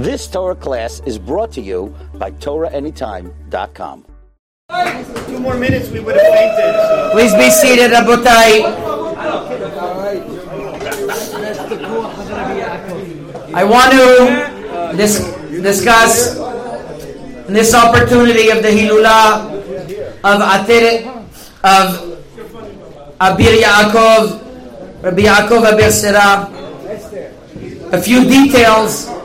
This Torah class is brought to you by TorahAnytime.com. Two more minutes, we would have fainted. So. Please be seated, Rabotai. I want to dis- discuss this opportunity of the Hilula of Atir of Abir Yaakov, Rabbi Yaakov Abichsera. A few details.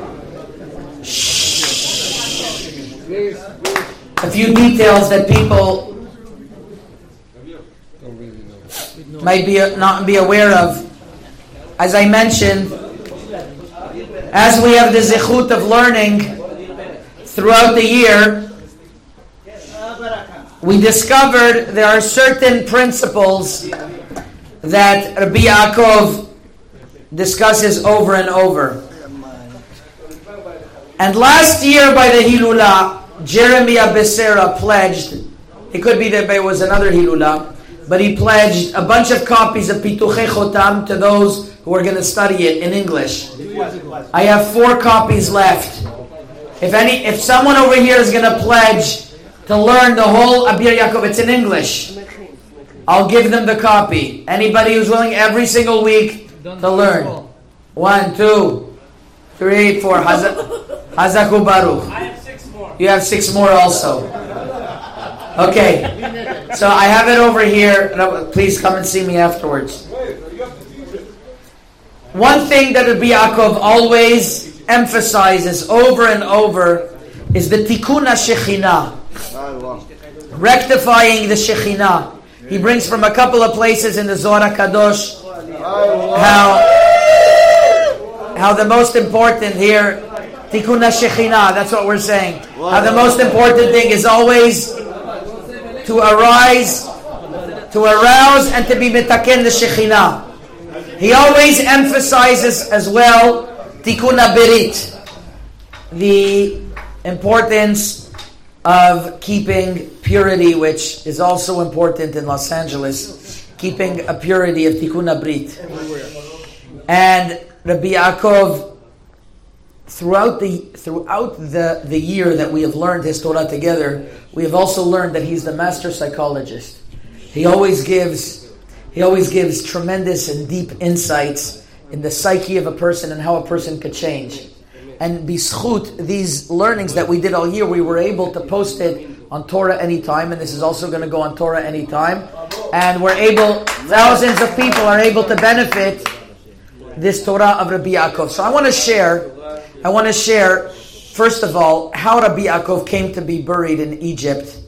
A few details that people might be uh, not be aware of. As I mentioned, as we have the zichut of learning throughout the year, we discovered there are certain principles that Rabbi Yaakov discusses over and over. And last year by the Hilula, Jeremiah Becerra pledged, it could be that it was another Hilula, but he pledged a bunch of copies of Pituche Chotam to those who are going to study it in English. I have four copies left. If any, if someone over here is going to pledge to learn the whole Abir Yaakov, it's in English. I'll give them the copy. Anybody who's willing every single week to learn. One, two, three, four. Hazaku Baruch. I have six more. You have six more also. Okay. So I have it over here. No, Please come and see me afterwards. One thing that Rabbi Yaakov always emphasizes over and over is the tikkun shechina, rectifying the shechina. He brings from a couple of places in the Zohar Kadosh how how the most important here tikkun shechina. That's what we're saying. How the most important thing is always to arise, to arouse, and to be mitaken the shechina. He always emphasizes as well tikkun berit, the importance of keeping purity, which is also important in Los Angeles, keeping a purity of tikkun brit. And Rabbi Yaakov, throughout the throughout the, the year that we have learned his Torah together, we have also learned that he's the master psychologist. He always gives he always gives tremendous and deep insights in the psyche of a person and how a person could change. And bischut, these learnings that we did all year, we were able to post it on Torah anytime, and this is also going to go on Torah anytime. And we're able, thousands of people are able to benefit this Torah of Rabbi Yaakov. So I want to share, I want to share, first of all, how Rabbi Yaakov came to be buried in Egypt.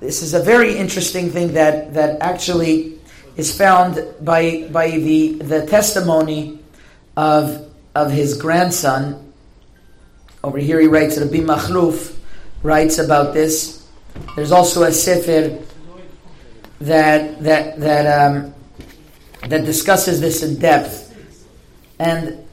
This is a very interesting thing that, that actually is found by, by the, the testimony of, of his grandson. Over here he writes, Rabbi Machluf writes about this. There's also a sefer that, that, that, um, that discusses this in depth. And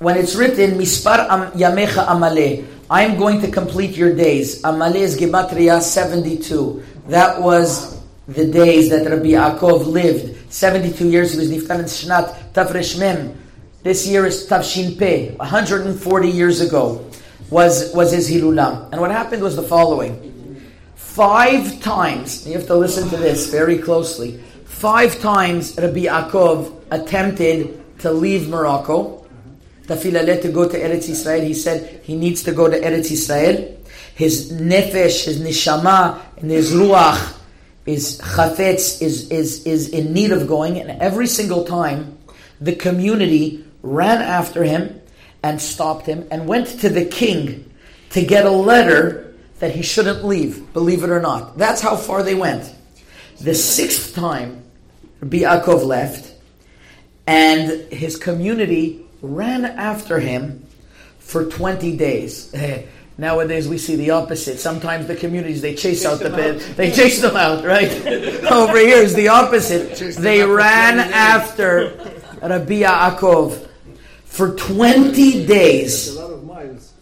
when it's written, Mispar am, Yamecha Amale, I'm going to complete your days. Amale is Gematria 72. That was the days that Rabbi Yaakov lived. 72 years, he was Niftar in Shnat Tafresh Mem. This year is Tavshin Peh, 140 years ago was, was his Hilulam. And what happened was the following. Five times, you have to listen to this very closely, five times Rabbi Yaakov attempted to leave Morocco. Tafilalet to go to Eretz Israel. He said he needs to go to Eretz Israel. His nefesh, his neshama, and his ruach, his chafetz is, is, is in need of going. And every single time, the community ran after him and stopped him and went to the king to get a letter that he shouldn't leave, believe it or not. That's how far they went. The sixth time, Rabbi Yaakov left, and his community ran after him for 20 days. Nowadays we see the opposite. Sometimes the communities they chase, out the bed, they chase them out, right? Over here is the opposite. They ran after Rabbi Yaakov for 20 days.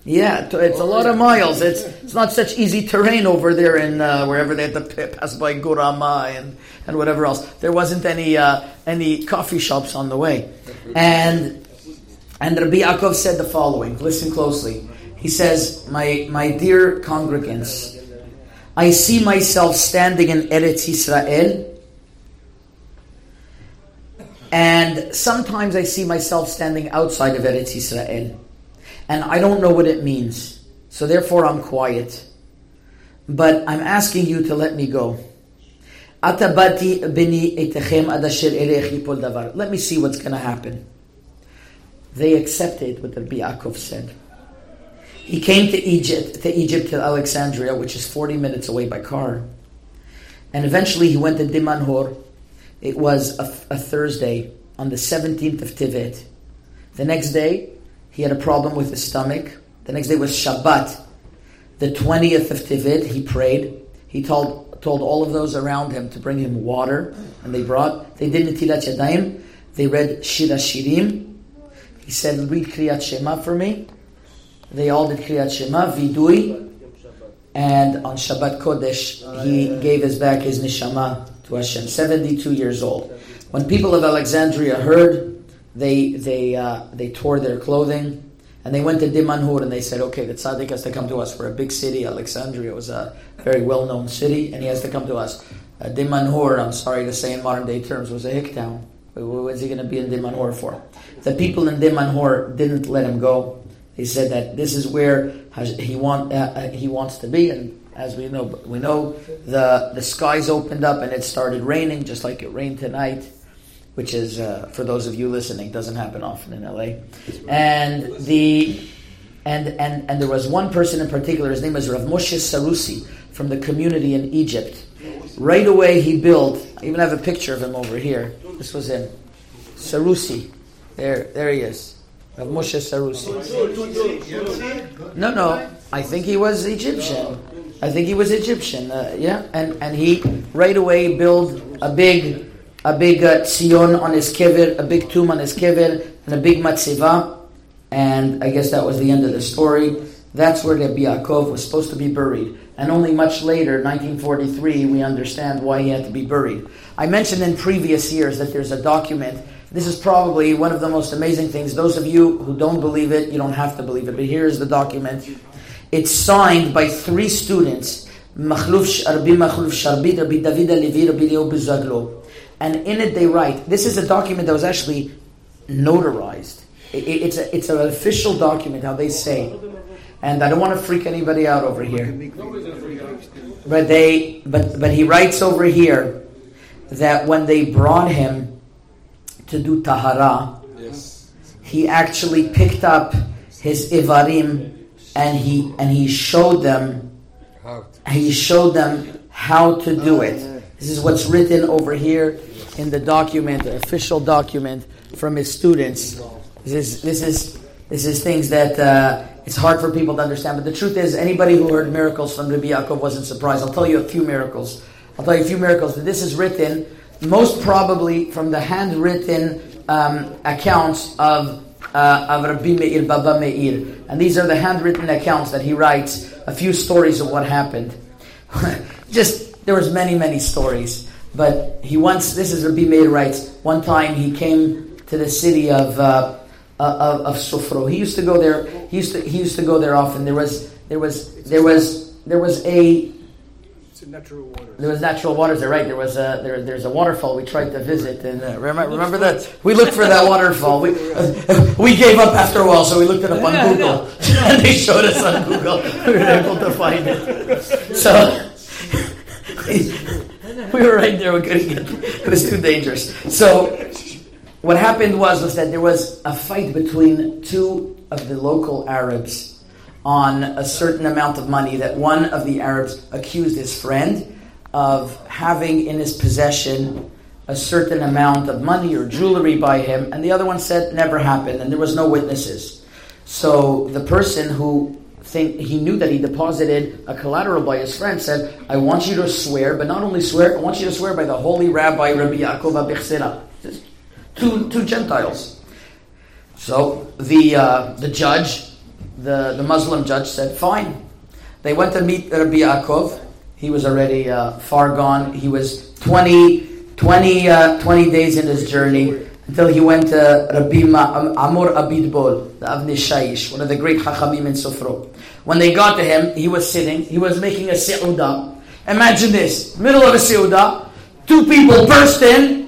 Yeah, it's a lot of miles. It's it's not such easy terrain over there in uh, wherever they had to pass by Gurama and, and whatever else. There wasn't any uh, any coffee shops on the way, and And Rabbi Yaakov said the following. Listen closely. He says, "My my dear congregants, I see myself standing in Eretz Israel." And sometimes I see myself standing outside of Eretz Israel. And I don't know what it means. So therefore I'm quiet. But I'm asking you to let me go. Let me see what's going to happen. They accepted what Rabbi Yaakov said. He came to Egypt, to Egypt, to Alexandria, which is 40 minutes away by car. And eventually he went to Dimanhur, it was a, a Thursday on the 17th of Tivet. The next day, he had a problem with his stomach. The next day was Shabbat. The 20th of Tivet, he prayed. He told, told all of those around him to bring him water, and they brought. They did Netilat Yadayim. They read Shir Shirim. He said, read Kriyat Shema for me. They all did Kriyat Shema, Vidui. And on Shabbat Kodesh, he gave his back his neshama to Hashem, 72 years old. When people of Alexandria heard, they, they, uh, they tore their clothing and they went to Dimanhur and they said, okay, the tzaddik has to come to us. We're a big city. Alexandria was a very well known city and he has to come to us. Uh, Dimanhur, I'm sorry to say in modern day terms, was a hick town. What is he going to be in Dimanhur for? The people in Dimanhur didn't let him go. They said that this is where he, want, uh, uh, he wants to be, and as we know, we know the the skies opened up and it started raining, just like it rained tonight, which is uh, for those of you listening, doesn't happen often in LA. And the and and and there was one person in particular. His name was Rav Moshe Sarusi from the community in Egypt. Right away, he built. I even have a picture of him over here. This was him, Sarusi. There, there he is. Rav Moshe Sarusi. No, no. I think he was Egyptian. I think he was Egyptian. Uh, yeah, and and he right away built a big a big uh, tzion on his kever, a big tomb on his kever, and a big matziva. And I guess that was the end of the story. That's where Rabbi Yaakov was supposed to be buried. And only much later, 1943, we understand why he had to be buried. I mentioned in previous years that there's a document. This is probably one of the most amazing things. Those of you who don't believe it, you don't have to believe it. But here's the document it's signed by three students, Rabbi David Rabbi Leo. And in it they write, this is a document that was actually notarized. it's, a, it's an official document, how they say. And I don't want to freak anybody out over here. But they but but he writes over here that when they brought him to do tahara, yes. he actually picked up his ivarim and he and he showed them he showed them how to do it. This is what's written over here in the document, the official document from his students. This is this is this is things that uh, it's hard for people to understand. But the truth is, anybody who heard miracles from Rabbi Yaakov wasn't surprised. I'll tell you a few miracles. I'll tell you a few miracles. This is written most probably from the handwritten um, accounts of uh, of Rabbi Meir, Baba Meir. And these are the handwritten accounts that he writes, a few stories of what happened. Just, there was many, many stories. But he once, this is Rabbi Meir writes, one time he came to the city of, uh, of, of Sofro. He used to go there, he used to, he used to go there often. There was, there was, there was, there was a natural waters. There was natural waters. There, right? There was a there, There's a waterfall we tried to visit, and uh, remember, remember that we looked for that waterfall. We uh, we gave up after a while, so we looked it up on yeah, Google, and they showed us on Google. We were able to find it. So we were right there. We couldn't get. It was too dangerous. So what happened was was that there was a fight between two of the local Arabs on a certain amount of money that one of the Arabs accused his friend of having in his possession a certain amount of money or jewelry by him, and the other one said never happened, and there was no witnesses. So the person who think he knew that he deposited a collateral by his friend said, "I want you to swear, but not only swear, I want you to swear by the holy Rabbi Rabbi Yaakov Abichsera." Two two Gentiles. So the uh, the judge the, the Muslim judge said, fine. They went to meet Rabbi Yaakov. He was already uh, far gone. He was 20, 20, uh, 20 days in his journey. until he went to Rabbi Ma- Amor Abidbol, the Avnei Shaish, one of the great Chachamim in Sofro. When they got to him, he was sitting, he was making a seudah. Imagine this, middle of a seudah, two people burst in,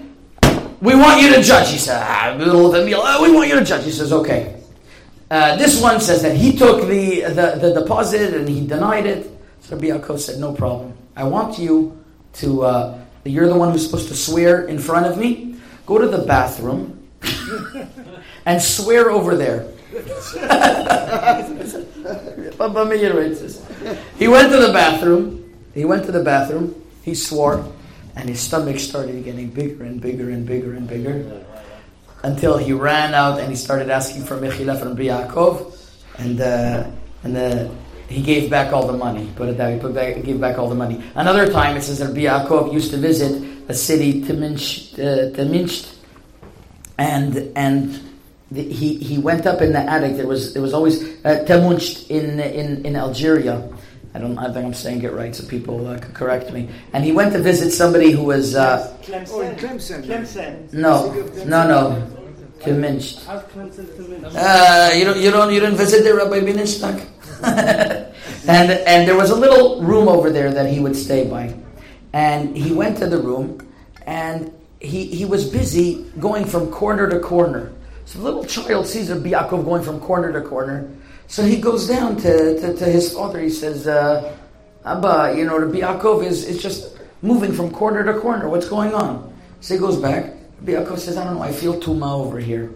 we want you to judge. He said, ah, middle of the meal, oh, we want you to judge. He says, okay. Uh, this one says that he took the, the, the deposit and he denied it. So Rabbi Yaakov said, no problem. I want you to, uh, you're the one who's supposed to swear in front of me. Go to the bathroom and swear over there. he went to the bathroom. He went to the bathroom. He swore, and his stomach started getting bigger and bigger and bigger and bigger until he ran out and he started asking for mechila from Yaakov, and uh, and uh, he gave back all the money. Put it that he put back, gave back all the money. Another time it says that Yaakov used to visit a city Timinch, uh, and and the, he he went up in the attic. There was there was always uh, in in in Algeria. I don't. I think I'm saying it right, so people uh, could correct me. And he went to visit somebody who was. Uh, Tlemcen. Oh, Tlemcen. Tlemcen. no, no, no. Diminished. How's Tlemcen diminished? Uh, you don't. You don't. You didn't visit there, Rabbi Bininshtak. and and there was a little room over there that he would stay by, and he went to the room, and he he was busy going from corner to corner. So the little child sees a Yaakov going from corner to corner. So he goes down to, to, to his father. He says, uh, Abba, you know, Rabbi Yaakov is, is just moving from corner to corner. What's going on? So he goes back. Rabbi Yaakov says, I don't know, I feel tuma over here.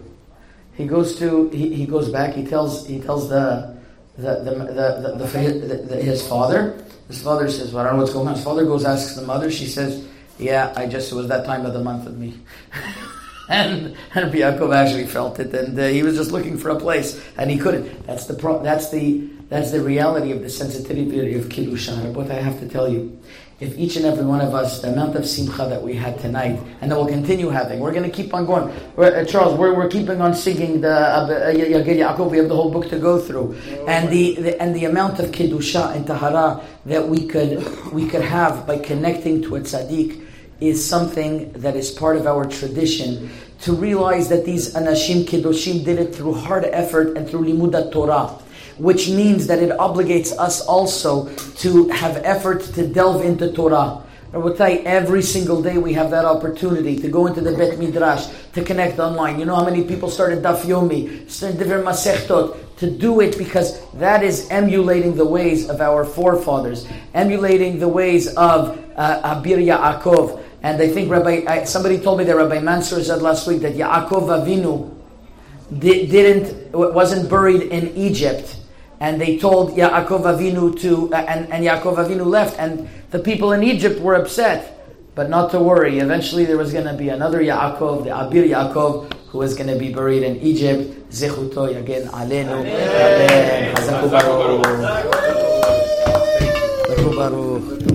He goes to he, he goes back. He tells he tells the the the, the, the, the, his father. His father says, "Well, I don't know what's going on." His father goes asks the mother. She says, "Yeah, I just it was that time of the month with me." and and Yaakov actually felt it, and uh, he was just looking for a place, and he couldn't. That's the pro- that's the that's the reality of the sensitivity of kiddushin. But I have to tell you, if each and every one of us, the amount of simcha that we had tonight, and that we'll continue having, we're going to keep on going. We're, uh, Charles, we're, we're keeping on singing the uh, Yagid Yaakov. We have the whole book to go through, and the, the and the amount of kiddusha and tahara that we could we could have by connecting to a tzaddik is something that is part of our tradition. To realize that these anashim kiddushim did it through hard effort and through limudat Torah which means that it obligates us also to have effort to delve into Torah. I will tell you, every single day we have that opportunity to go into the Bet Midrash, to connect online. You know how many people started Daf Yomi, started different Masechtot, to do it because that is emulating the ways of our forefathers, emulating the ways of uh, Abir Yaakov. And I think Rabbi, I, somebody told me that Rabbi Mansur said last week that Yaakov Avinu di- didn't, wasn't buried in Egypt and they told Yaakov Avinu to, uh, and, and Yaakov Avinu left, and the people in Egypt were upset. But not to worry, eventually there was going to be another Yaakov, the Abir Yaakov, who was going to be buried in Egypt. Zechuto Yagen Alenu. Amen. Baruch.